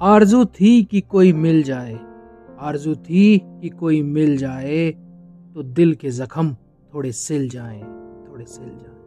आरज़ू थी कि कोई मिल जाए, आरज़ू थी कि कोई मिल जाए तो दिल के जख्म थोड़े सिल जाए, थोड़े सिल जाए।